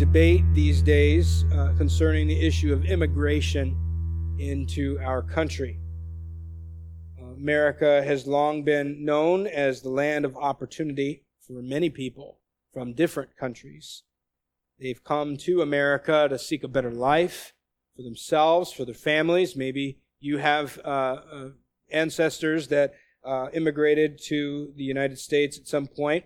debate these days uh, concerning the issue of immigration into our country. America has long been known as the land of opportunity for many people from different countries. They've come to America to seek a better life for themselves, for their families. Maybe you have uh, uh, ancestors that uh, immigrated to the United States at some point,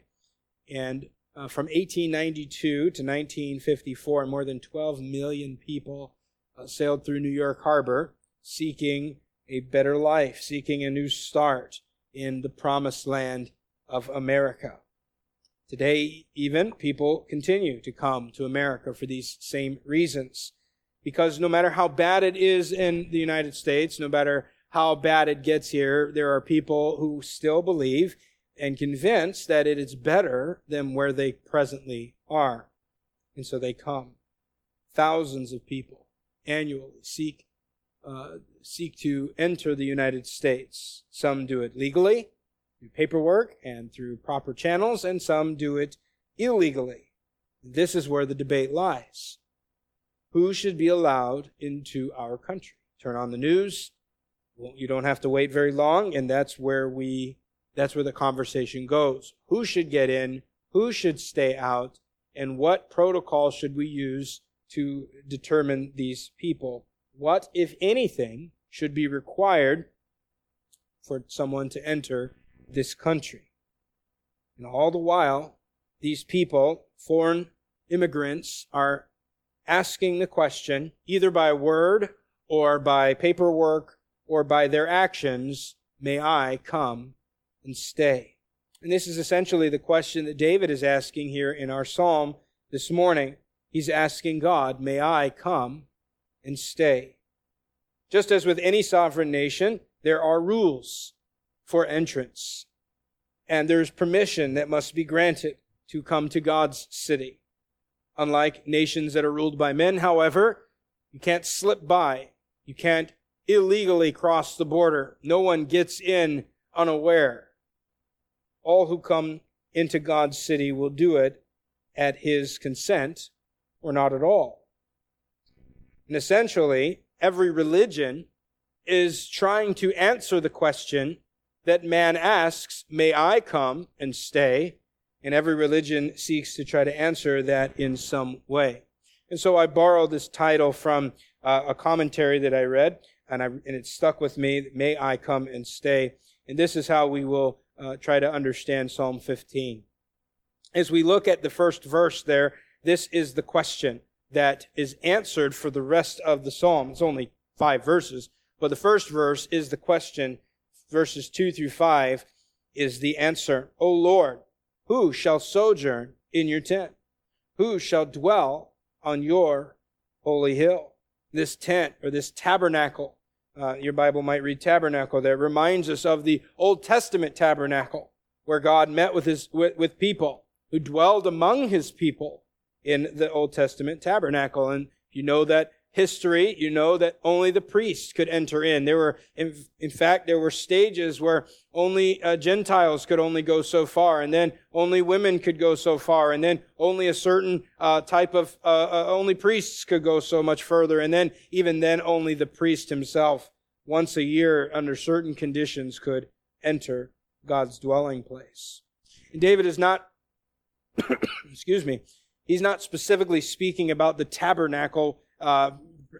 and uh, from 1892 to 1954, more than 12 million people uh, sailed through New York Harbor seeking a better life, seeking a new start in the promised land of America. Today, even, people continue to come to America for these same reasons. Because no matter how bad it is in the United States, no matter how bad it gets here, there are people who still believe and convinced that it is better than where they presently are. And so they come. Thousands of people annually seek uh, seek to enter the United States. Some do it legally, through paperwork and through proper channels, and some do it illegally. This is where the debate lies. Who should be allowed into our country? Turn on the news. Well, you don't have to wait very long, and that's where we that's where the conversation goes. Who should get in? Who should stay out? And what protocol should we use to determine these people? What, if anything, should be required for someone to enter this country. And all the while, these people, foreign immigrants, are asking the question, either by word or by paperwork or by their actions, may I come and stay? And this is essentially the question that David is asking here in our psalm this morning. He's asking God, may I come and stay? Just as with any sovereign nation, there are rules for entrance. And there's permission that must be granted to come to God's city. Unlike nations that are ruled by men, however, you can't slip by. You can't illegally cross the border. No one gets in unaware. All who come into God's city will do it at his consent or not at all. And essentially, every religion is trying to answer the question that man asks, May I come and stay? And every religion seeks to try to answer that in some way. And so I borrowed this title from uh, a commentary that I read, and, I, and it stuck with me May I come and stay? And this is how we will uh, try to understand Psalm 15. As we look at the first verse there, this is the question that is answered for the rest of the psalm. It's only five verses, but the first verse is the question. Verses two through five is the answer. O Lord, who shall sojourn in your tent? Who shall dwell on your holy hill? This tent or this tabernacle, uh, your Bible might read tabernacle there, reminds us of the Old Testament tabernacle where God met with his, with, with people who dwelled among his people in the Old Testament tabernacle. And you know that history, you know that only the priests could enter in. There were, in, in fact, there were stages where only uh, Gentiles could only go so far, and then only women could go so far, and then only a certain uh, type of, uh, uh only priests could go so much further, and then even then only the priest himself, once a year under certain conditions, could enter God's dwelling place. And David is not, excuse me, He's not specifically speaking about the tabernacle uh,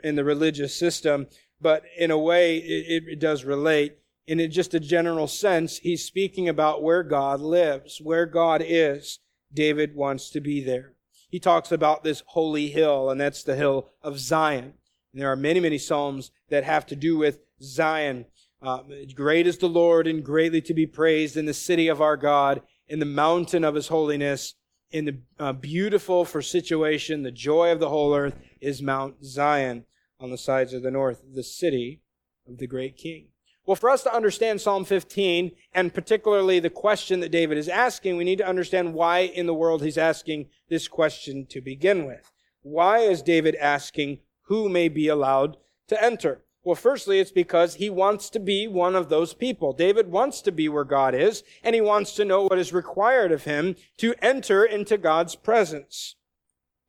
in the religious system, but in a way it, it does relate. And In just a general sense, he's speaking about where God lives, where God is. David wants to be there. He talks about this holy hill, and that's the hill of Zion. And there are many, many psalms that have to do with Zion. Uh, great is the Lord and greatly to be praised in the city of our God, in the mountain of his holiness in the uh, beautiful for situation, the joy of the whole earth is Mount Zion on the sides of the north, the city of the great king. Well, for us to understand Psalm 15, and particularly the question that David is asking, we need to understand why in the world he's asking this question to begin with. Why is David asking who may be allowed to enter? Well, firstly, it's because he wants to be one of those people. David wants to be where God is, and he wants to know what is required of him to enter into God's presence.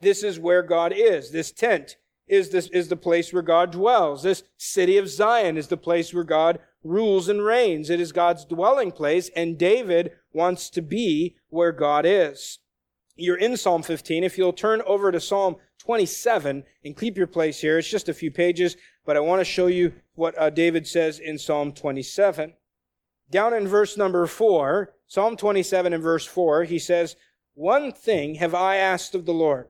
This is where God is. This tent is this is the place where God dwells. This city of Zion is the place where God rules and reigns. It is God's dwelling place, and David wants to be where God is. You're in Psalm 15. If you'll turn over to Psalm 27 and keep your place here, it's just a few pages, but I want to show you what uh, David says in Psalm 27. Down in verse number 4, Psalm 27 and verse 4, he says, One thing have I asked of the Lord,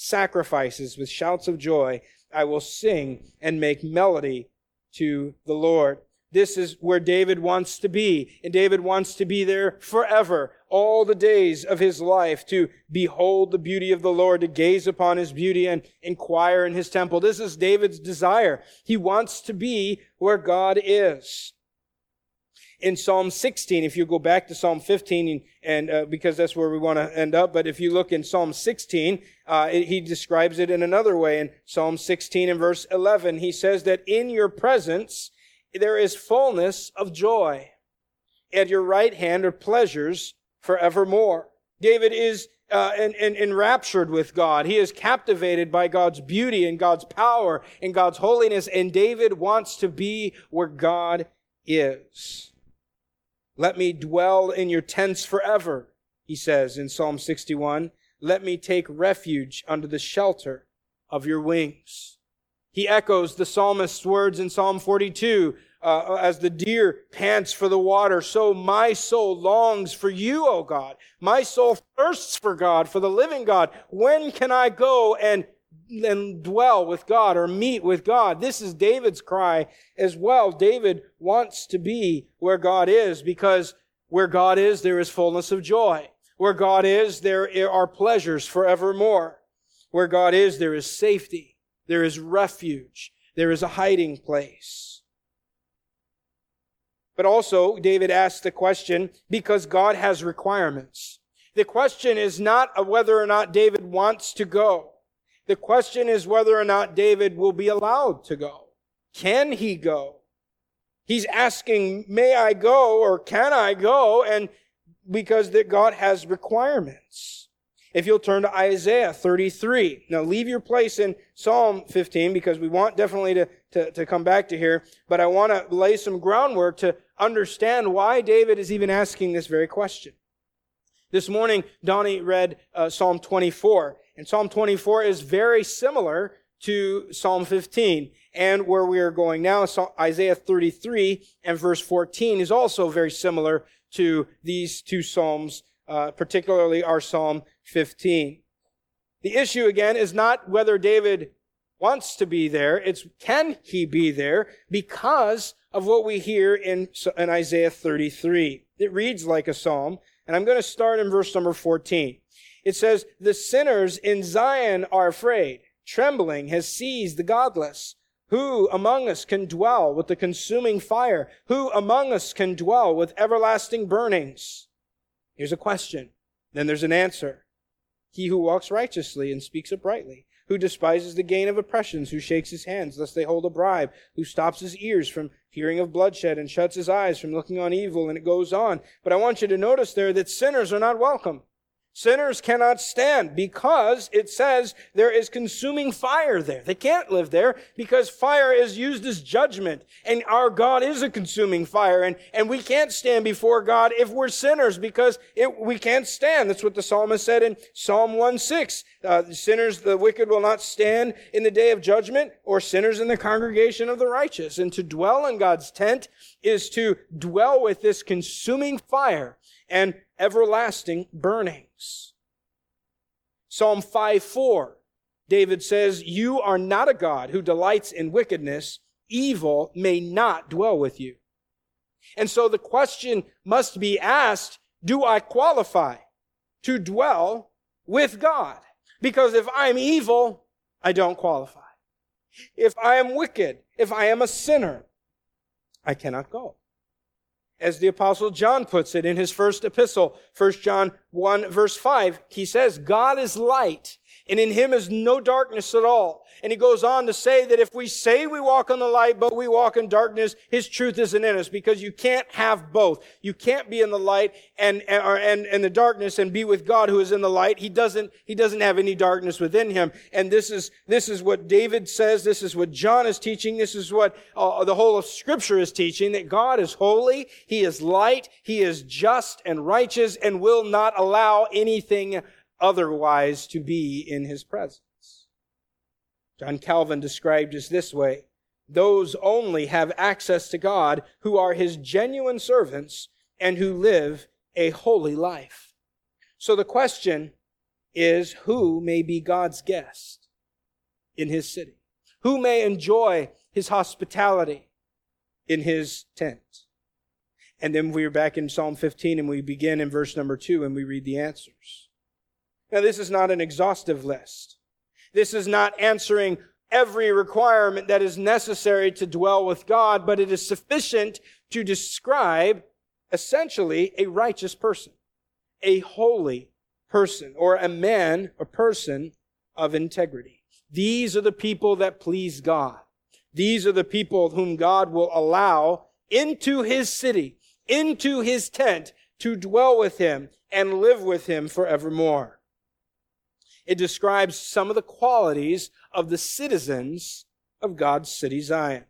sacrifices with shouts of joy. I will sing and make melody to the Lord. This is where David wants to be. And David wants to be there forever, all the days of his life, to behold the beauty of the Lord, to gaze upon his beauty and inquire in his temple. This is David's desire. He wants to be where God is. In Psalm 16, if you go back to Psalm 15, and, uh, because that's where we want to end up, but if you look in Psalm 16, uh, it, he describes it in another way. In Psalm 16 and verse 11, he says that in your presence, there is fullness of joy. At your right hand are pleasures forevermore. David is uh, and, and, enraptured with God. He is captivated by God's beauty and God's power and God's holiness, and David wants to be where God is. Let me dwell in your tents forever, he says in Psalm 61. Let me take refuge under the shelter of your wings. He echoes the psalmist's words in Psalm 42 uh, as the deer pants for the water, so my soul longs for you, O God. My soul thirsts for God, for the living God. When can I go and, and dwell with God or meet with God? This is David's cry as well. David wants to be where God is because where God is, there is fullness of joy. Where God is, there are pleasures forevermore. Where God is, there is safety. There is refuge. There is a hiding place. But also, David asks the question because God has requirements. The question is not whether or not David wants to go. The question is whether or not David will be allowed to go. Can he go? He's asking, may I go or can I go? And because that God has requirements. If you'll turn to Isaiah 33. Now leave your place in Psalm 15 because we want definitely to, to, to come back to here, but I want to lay some groundwork to understand why David is even asking this very question. This morning, Donnie read uh, Psalm 24, and Psalm 24 is very similar to Psalm 15. And where we are going now, Isaiah 33 and verse 14 is also very similar to these two Psalms, uh, particularly our Psalm 15. The issue again is not whether David wants to be there. It's can he be there because of what we hear in, in Isaiah 33. It reads like a psalm, and I'm going to start in verse number 14. It says, The sinners in Zion are afraid. Trembling has seized the godless. Who among us can dwell with the consuming fire? Who among us can dwell with everlasting burnings? Here's a question. Then there's an answer. He who walks righteously and speaks uprightly, who despises the gain of oppressions, who shakes his hands lest they hold a bribe, who stops his ears from hearing of bloodshed and shuts his eyes from looking on evil, and it goes on. But I want you to notice there that sinners are not welcome. Sinners cannot stand because it says there is consuming fire there. They can't live there because fire is used as judgment. And our God is a consuming fire. And, and we can't stand before God if we're sinners because it, we can't stand. That's what the psalmist said in Psalm 1 6. Uh, sinners, the wicked will not stand in the day of judgment or sinners in the congregation of the righteous. And to dwell in God's tent is to dwell with this consuming fire and everlasting burnings. Psalm 5 4, David says, You are not a God who delights in wickedness. Evil may not dwell with you. And so the question must be asked, do I qualify to dwell with God? Because if I'm evil, I don't qualify. If I am wicked, if I am a sinner, I cannot go. As the apostle John puts it in his first epistle, 1 John 1 verse 5, he says, God is light and in him is no darkness at all. And he goes on to say that if we say we walk in the light, but we walk in darkness, his truth isn't in us because you can't have both. You can't be in the light and, and, and, the darkness and be with God who is in the light. He doesn't, he doesn't have any darkness within him. And this is, this is what David says. This is what John is teaching. This is what uh, the whole of scripture is teaching that God is holy. He is light. He is just and righteous and will not allow anything otherwise to be in his presence. John Calvin described as this way those only have access to God who are his genuine servants and who live a holy life. So the question is who may be God's guest in his city? Who may enjoy his hospitality in his tent? And then we're back in Psalm 15 and we begin in verse number two and we read the answers. Now, this is not an exhaustive list. This is not answering every requirement that is necessary to dwell with God, but it is sufficient to describe essentially a righteous person, a holy person, or a man, a person of integrity. These are the people that please God. These are the people whom God will allow into his city, into his tent to dwell with him and live with him forevermore. It describes some of the qualities of the citizens of God's city Zion.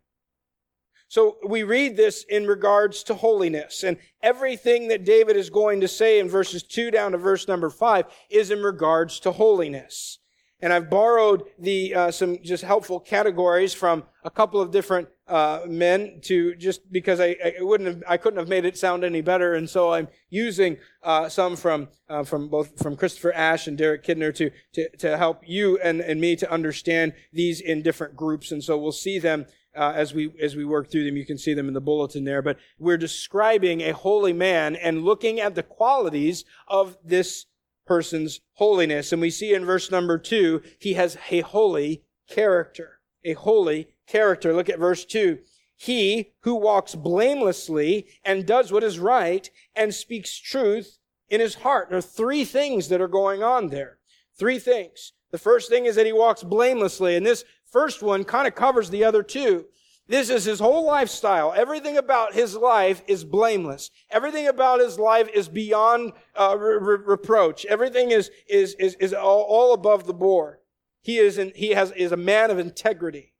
So we read this in regards to holiness and everything that David is going to say in verses 2 down to verse number 5 is in regards to holiness. And I've borrowed the uh, some just helpful categories from a couple of different uh, men to just because I, I wouldn't have I couldn't have made it sound any better, and so I'm using uh, some from uh, from both from Christopher Ash and Derek Kidner to to to help you and and me to understand these in different groups, and so we'll see them. Uh, as we as we work through them, you can see them in the bulletin there. But we're describing a holy man and looking at the qualities of this person's holiness. And we see in verse number two, he has a holy character. A holy character. Look at verse two. He who walks blamelessly and does what is right and speaks truth in his heart. There are three things that are going on there. Three things. The first thing is that he walks blamelessly, and this first one kind of covers the other two. This is his whole lifestyle. Everything about his life is blameless. Everything about his life is beyond uh, re- reproach. Everything is is is, is all, all above the board. He is in, he has is a man of integrity.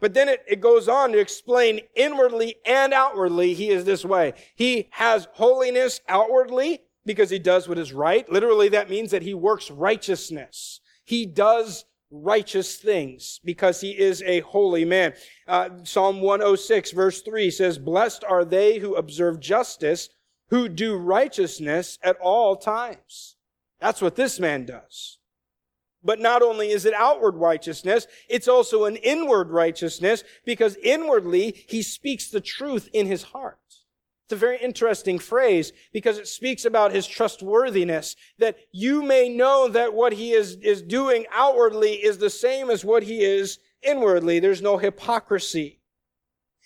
But then it, it goes on to explain inwardly and outwardly he is this way. He has holiness outwardly because he does what is right. Literally, that means that he works righteousness. He does righteous things because he is a holy man. Uh, Psalm 106 verse 3 says, Blessed are they who observe justice, who do righteousness at all times. That's what this man does. But not only is it outward righteousness, it's also an inward righteousness because inwardly he speaks the truth in his heart. It's a very interesting phrase because it speaks about his trustworthiness, that you may know that what he is, is doing outwardly is the same as what he is inwardly. There's no hypocrisy.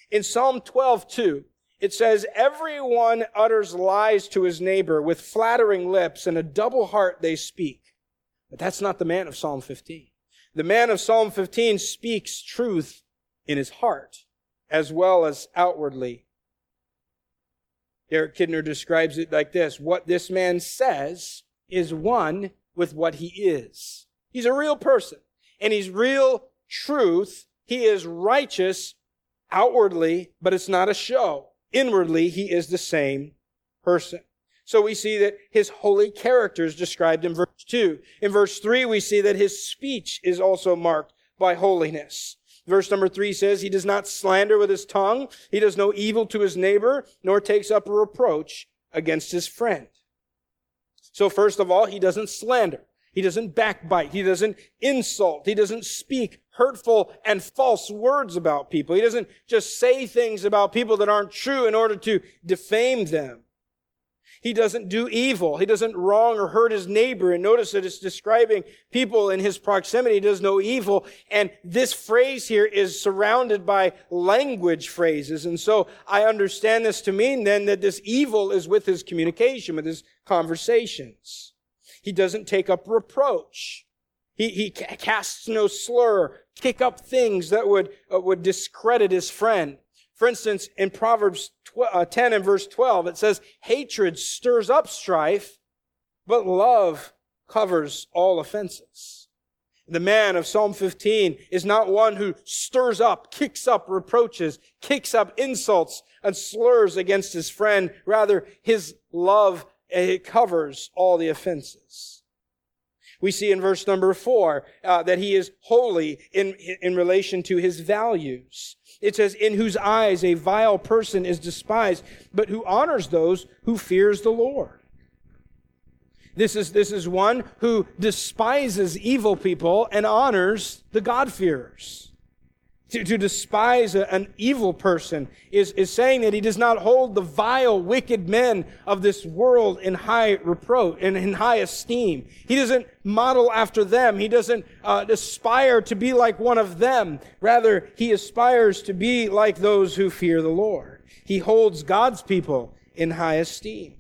In Psalm 12, 2, it says, Everyone utters lies to his neighbor with flattering lips and a double heart they speak. But that's not the man of Psalm 15. The man of Psalm 15 speaks truth in his heart as well as outwardly Derek Kidner describes it like this What this man says is one with what he is. He's a real person, and he's real truth. He is righteous outwardly, but it's not a show. Inwardly, he is the same person. So we see that his holy character is described in verse 2. In verse 3, we see that his speech is also marked by holiness. Verse number three says, He does not slander with his tongue. He does no evil to his neighbor, nor takes up a reproach against his friend. So first of all, he doesn't slander. He doesn't backbite. He doesn't insult. He doesn't speak hurtful and false words about people. He doesn't just say things about people that aren't true in order to defame them. He doesn't do evil. He doesn't wrong or hurt his neighbor. And notice that it's describing people in his proximity. He does no evil. And this phrase here is surrounded by language phrases. And so I understand this to mean then that this evil is with his communication, with his conversations. He doesn't take up reproach. He, he casts no slur, kick up things that would, uh, would discredit his friend. For instance, in Proverbs uh, 10 and verse 12, it says, hatred stirs up strife, but love covers all offenses. The man of Psalm 15 is not one who stirs up, kicks up reproaches, kicks up insults and slurs against his friend. Rather, his love it covers all the offenses. We see in verse number four uh, that he is holy in, in relation to his values. It says, in whose eyes a vile person is despised, but who honors those who fears the Lord. This is, this is one who despises evil people and honors the God-fearers. To, to despise a, an evil person is, is saying that he does not hold the vile, wicked men of this world in high reproach and in high esteem. He doesn't model after them. He doesn't uh, aspire to be like one of them. Rather, he aspires to be like those who fear the Lord. He holds God's people in high esteem.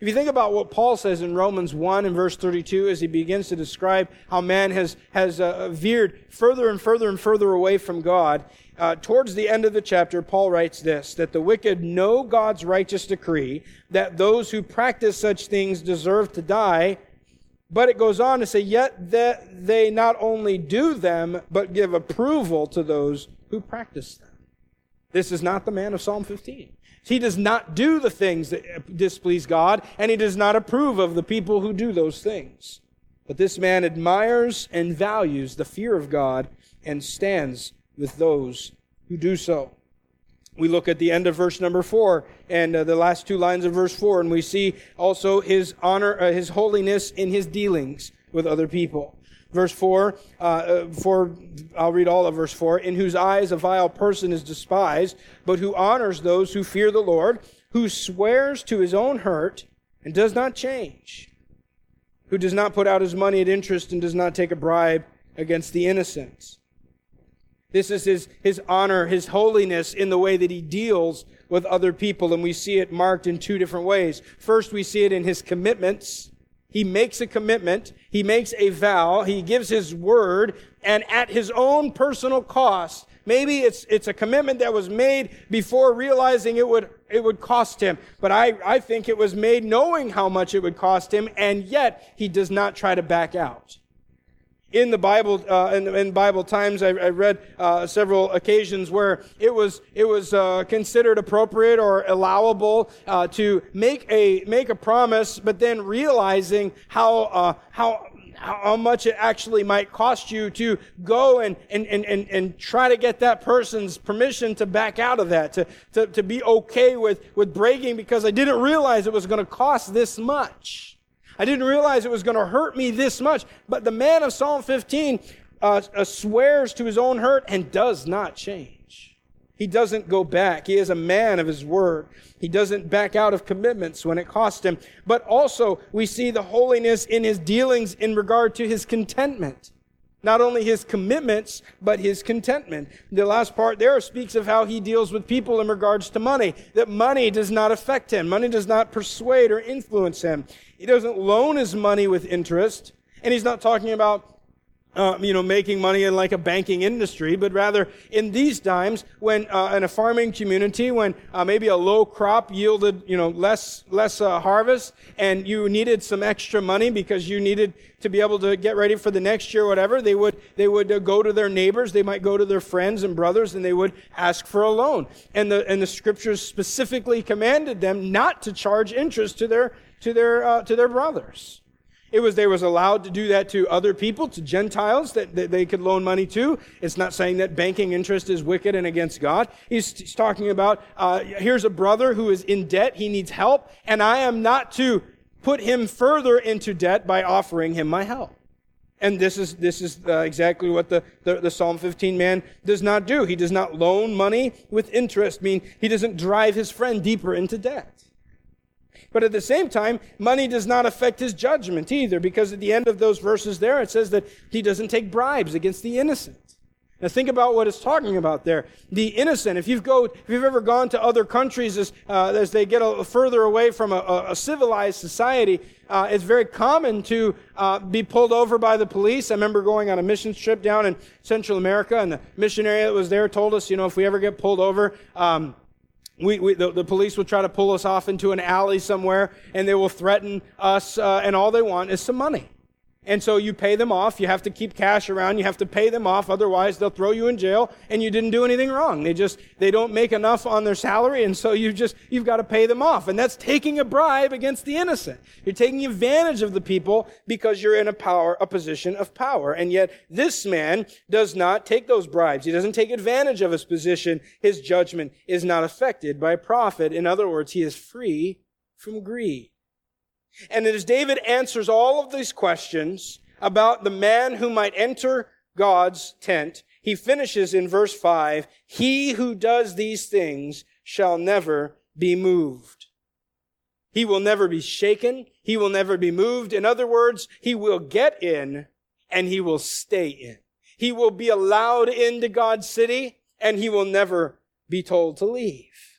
If you think about what Paul says in Romans 1 and verse 32 as he begins to describe how man has, has uh, veered further and further and further away from God, uh, towards the end of the chapter, Paul writes this, that the wicked know God's righteous decree, that those who practice such things deserve to die, but it goes on to say, yet that they not only do them, but give approval to those who practice them. This is not the man of Psalm 15. He does not do the things that displease God, and he does not approve of the people who do those things. But this man admires and values the fear of God and stands with those who do so. We look at the end of verse number four and uh, the last two lines of verse four, and we see also his honor, uh, his holiness in his dealings with other people. Verse 4, uh, uh, for, I'll read all of verse 4, in whose eyes a vile person is despised, but who honors those who fear the Lord, who swears to his own hurt and does not change, who does not put out his money at interest and does not take a bribe against the innocent. This is his, his honor, his holiness in the way that he deals with other people, and we see it marked in two different ways. First, we see it in his commitments he makes a commitment, he makes a vow, he gives his word, and at his own personal cost, maybe it's, it's a commitment that was made before realizing it would, it would cost him. But I, I think it was made knowing how much it would cost him, and yet he does not try to back out in the Bible, uh, in, in, Bible times, I, I read uh, several occasions where it was it was uh, considered appropriate or allowable uh, to make a make a promise, but then realizing how uh, how how much it actually might cost you to go and, and, and, and, and try to get that person's permission to back out of that, to, to, to be okay with, with breaking because I didn't realize it was going to cost this much. I didn't realize it was going to hurt me this much. But the man of Psalm 15 uh, uh, swears to his own hurt and does not change. He doesn't go back. He is a man of his word. He doesn't back out of commitments when it cost him. But also, we see the holiness in his dealings in regard to his contentment. Not only his commitments, but his contentment. The last part there speaks of how he deals with people in regards to money. That money does not affect him. Money does not persuade or influence him. He doesn't loan his money with interest. And he's not talking about uh, you know, making money in like a banking industry, but rather in these times when uh, in a farming community, when uh, maybe a low crop yielded, you know, less less uh, harvest, and you needed some extra money because you needed to be able to get ready for the next year, or whatever, they would they would uh, go to their neighbors, they might go to their friends and brothers, and they would ask for a loan. And the and the scriptures specifically commanded them not to charge interest to their to their uh, to their brothers. It was they was allowed to do that to other people, to Gentiles that, that they could loan money to. It's not saying that banking interest is wicked and against God. He's, he's talking about uh, here's a brother who is in debt, he needs help, and I am not to put him further into debt by offering him my help. And this is, this is uh, exactly what the, the, the, Psalm 15 man does not do. He does not loan money with interest, mean he doesn't drive his friend deeper into debt. But at the same time, money does not affect his judgment either, because at the end of those verses there, it says that he doesn't take bribes against the innocent. Now think about what it's talking about there. The innocent. If you've go, if you've ever gone to other countries as, uh, as they get a, further away from a, a civilized society, uh, it's very common to uh, be pulled over by the police. I remember going on a mission trip down in Central America, and the missionary that was there told us, you know, if we ever get pulled over, um, we, we the, the, police will try to pull us off into an alley somewhere, and they will threaten us, uh, and all they want is some money. And so you pay them off. You have to keep cash around. You have to pay them off. Otherwise, they'll throw you in jail and you didn't do anything wrong. They just, they don't make enough on their salary. And so you just, you've got to pay them off. And that's taking a bribe against the innocent. You're taking advantage of the people because you're in a power, a position of power. And yet this man does not take those bribes. He doesn't take advantage of his position. His judgment is not affected by profit. In other words, he is free from greed. And as David answers all of these questions about the man who might enter God's tent, he finishes in verse 5 He who does these things shall never be moved. He will never be shaken. He will never be moved. In other words, he will get in and he will stay in. He will be allowed into God's city and he will never be told to leave.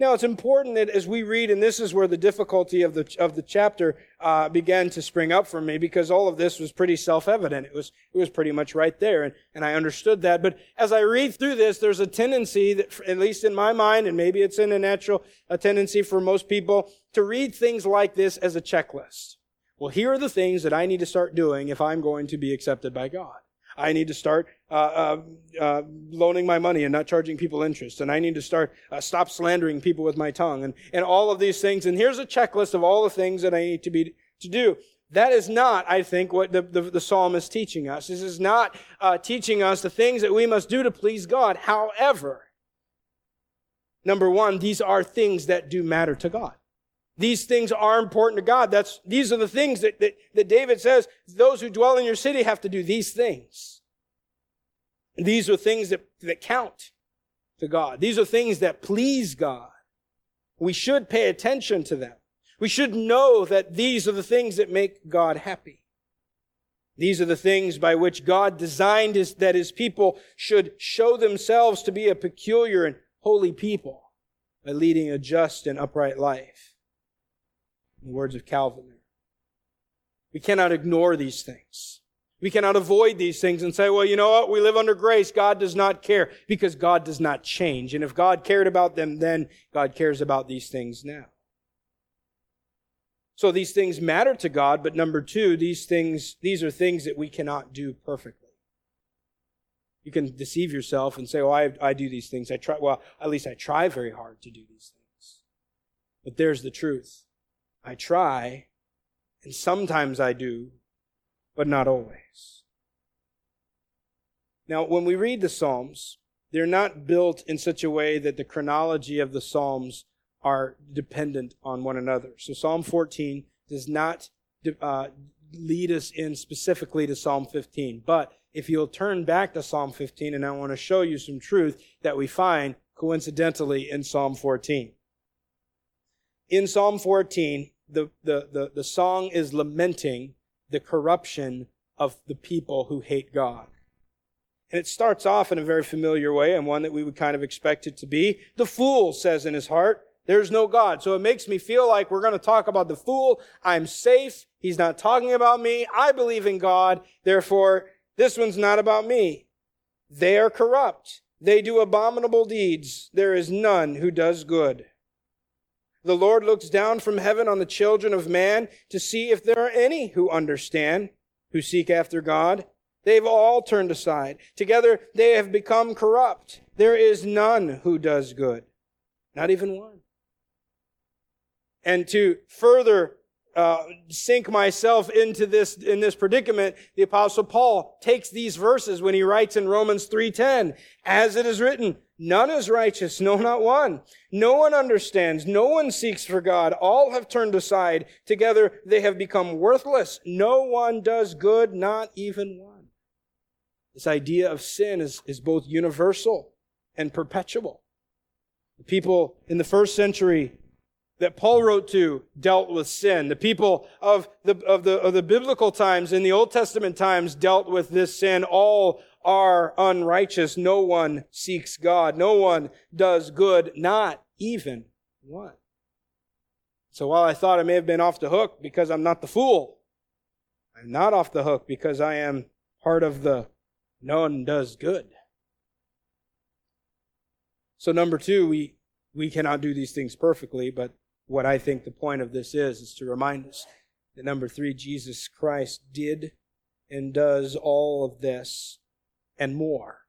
Now, it's important that as we read, and this is where the difficulty of the, of the chapter uh, began to spring up for me, because all of this was pretty self-evident. It was, it was pretty much right there, and, and I understood that. But as I read through this, there's a tendency that, at least in my mind, and maybe it's in a natural a tendency for most people, to read things like this as a checklist. Well, here are the things that I need to start doing if I'm going to be accepted by God. I need to start uh, uh, uh, loaning my money and not charging people interest. And I need to start uh, stop slandering people with my tongue and, and all of these things. And here's a checklist of all the things that I need to be to do. That is not, I think, what the, the, the psalm is teaching us. This is not uh, teaching us the things that we must do to please God. However, number one, these are things that do matter to God. These things are important to God. That's, these are the things that, that, that David says, those who dwell in your city have to do these things. And these are things that, that count to God. These are things that please God. We should pay attention to them. We should know that these are the things that make God happy. These are the things by which God designed his, that his people should show themselves to be a peculiar and holy people by leading a just and upright life in the words of Calvin. We cannot ignore these things. We cannot avoid these things and say, well, you know what? We live under grace. God does not care because God does not change. And if God cared about them then, God cares about these things now. So these things matter to God, but number two, these things, these are things that we cannot do perfectly. You can deceive yourself and say, oh, I, I do these things. I try, well, at least I try very hard to do these things. But there's the truth. I try, and sometimes I do, but not always. Now, when we read the Psalms, they're not built in such a way that the chronology of the Psalms are dependent on one another. So Psalm 14 does not uh, lead us in specifically to Psalm 15. But if you'll turn back to Psalm 15, and I want to show you some truth that we find coincidentally in Psalm 14. In Psalm 14, the, the, the, the song is lamenting the corruption of the people who hate God. And it starts off in a very familiar way and one that we would kind of expect it to be. The fool says in his heart, there's no God. So it makes me feel like we're going to talk about the fool. I'm safe. He's not talking about me. I believe in God. Therefore, this one's not about me. They are corrupt. They do abominable deeds. There is none who does good. The Lord looks down from heaven on the children of man to see if there are any who understand, who seek after God. They've all turned aside. Together they have become corrupt. There is none who does good. Not even one. And to further uh, sink myself into this in this predicament the apostle paul takes these verses when he writes in romans 3.10 as it is written none is righteous no not one. No one understands no one seeks for god. All have turned aside. Together they have become worthless. No one does good not even one. This idea of sin is, is both universal and perpetual. The people in the first century that Paul wrote to dealt with sin. The people of the, of the, of the biblical times, in the Old Testament times, dealt with this sin. All are unrighteous. No one seeks God. No one does good, not even one. So while I thought I may have been off the hook because I'm not the fool, I'm not off the hook because I am part of the no one does good. So number two, we, we cannot do these things perfectly, but what I think the point of this is, is to remind us that number three, Jesus Christ did and does all of this and more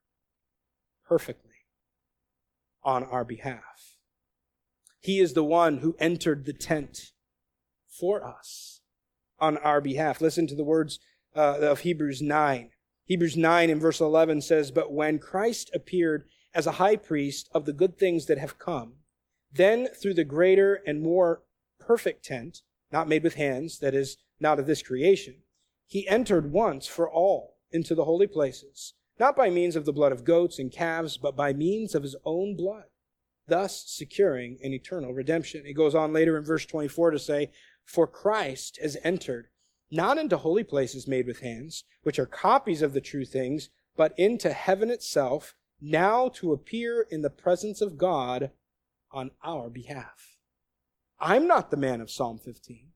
perfectly on our behalf. He is the one who entered the tent for us on our behalf. Listen to the words uh, of Hebrews 9. Hebrews 9 in verse 11 says, But when Christ appeared as a high priest of the good things that have come, then through the greater and more perfect tent, not made with hands, that is, not of this creation, he entered once for all into the holy places, not by means of the blood of goats and calves, but by means of his own blood, thus securing an eternal redemption. He goes on later in verse 24 to say, For Christ has entered not into holy places made with hands, which are copies of the true things, but into heaven itself, now to appear in the presence of God on our behalf. I'm not the man of Psalm 15.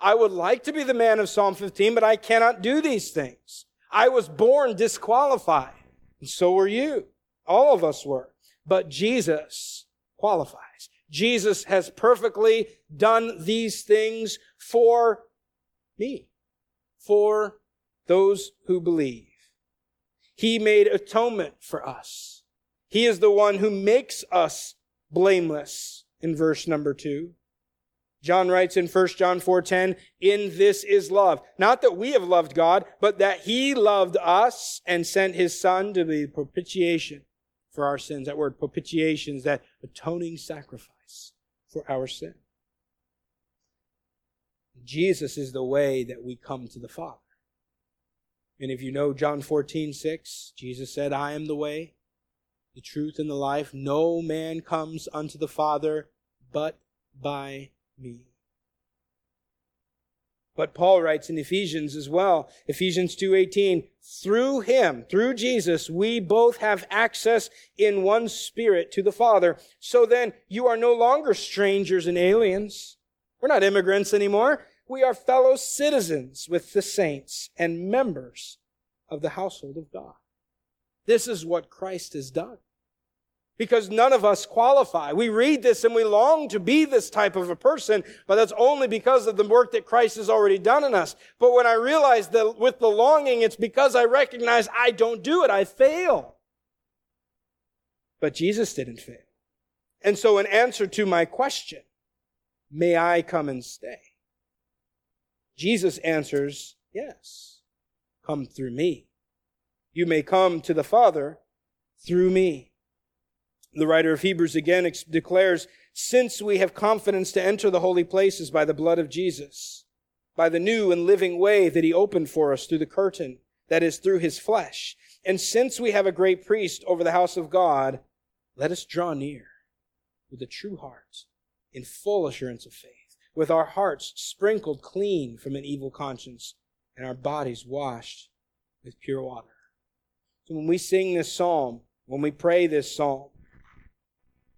I would like to be the man of Psalm 15, but I cannot do these things. I was born disqualified, and so were you. All of us were. But Jesus qualifies. Jesus has perfectly done these things for me for those who believe. He made atonement for us. He is the one who makes us blameless in verse number two. John writes in 1 John 4:10, "In this is love, not that we have loved God, but that he loved us and sent his son to be propitiation for our sins." That word propitiation is that atoning sacrifice for our sin. Jesus is the way that we come to the Father. And if you know John 14, 6, Jesus said, I am the way, the truth, and the life. No man comes unto the Father but by me. But Paul writes in Ephesians as well, Ephesians 2:18, through him, through Jesus, we both have access in one spirit to the Father. So then you are no longer strangers and aliens. We're not immigrants anymore we are fellow citizens with the saints and members of the household of God. This is what Christ has done. Because none of us qualify. We read this and we long to be this type of a person, but that's only because of the work that Christ has already done in us. But when I realize that with the longing, it's because I recognize I don't do it. I fail. But Jesus didn't fail. And so in answer to my question, may I come and stay? Jesus answers, Yes, come through me. You may come to the Father through me. The writer of Hebrews again ex- declares, Since we have confidence to enter the holy places by the blood of Jesus, by the new and living way that he opened for us through the curtain, that is, through his flesh, and since we have a great priest over the house of God, let us draw near with a true heart in full assurance of faith with our hearts sprinkled clean from an evil conscience and our bodies washed with pure water. So when we sing this psalm, when we pray this psalm,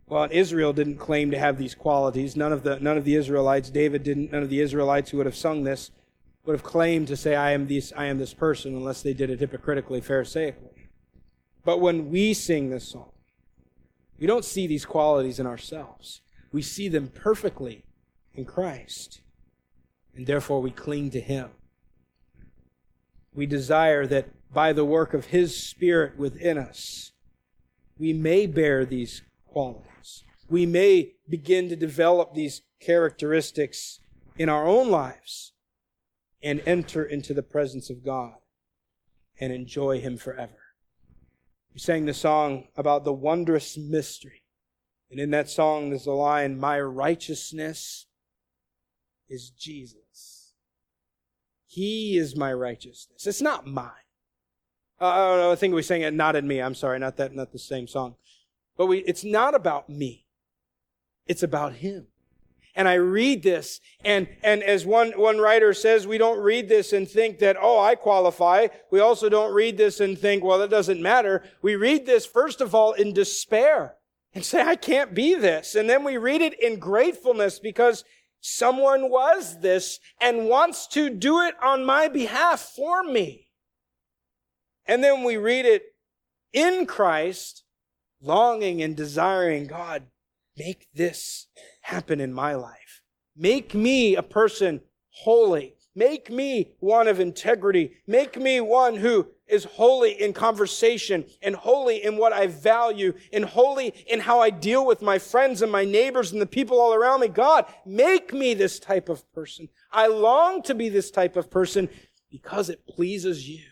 well, Israel didn't claim to have these qualities. None of the none of the Israelites, David didn't. None of the Israelites who would have sung this would have claimed to say, "I am this, I am this person," unless they did it hypocritically, pharisaical. But when we sing this song, we don't see these qualities in ourselves. We see them perfectly in Christ. And therefore we cling to Him. We desire that by the work of His Spirit within us, we may bear these qualities. We may begin to develop these characteristics in our own lives and enter into the presence of God and enjoy Him forever. We sang the song about the wondrous mystery. And in that song, there's a line, My righteousness is Jesus. He is my righteousness. It's not mine. Uh, I think we sang it not in me. I'm sorry, not that, not the same song. But we, it's not about me. It's about Him. and I read this, and, and as one, one writer says, we don't read this and think that, oh, I qualify. We also don't read this and think, well, it doesn't matter. We read this, first of all, in despair and say, I can't be this. And then we read it in gratefulness because someone was this and wants to do it on my behalf for me. And then we read it in Christ, longing and desiring, God, make this happen in my life. Make me a person holy. Make me one of integrity. Make me one who is holy in conversation and holy in what I value and holy in how I deal with my friends and my neighbors and the people all around me. God, make me this type of person. I long to be this type of person because it pleases you.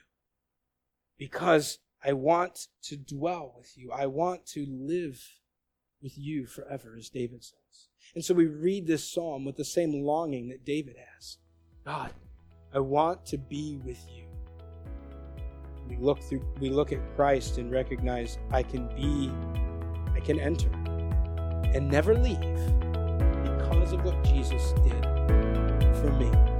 Because I want to dwell with you. I want to live with you forever, as David says. And so we read this psalm with the same longing that David has. God, I want to be with you. We look through we look at Christ and recognize I can be I can enter and never leave because of what Jesus did for me.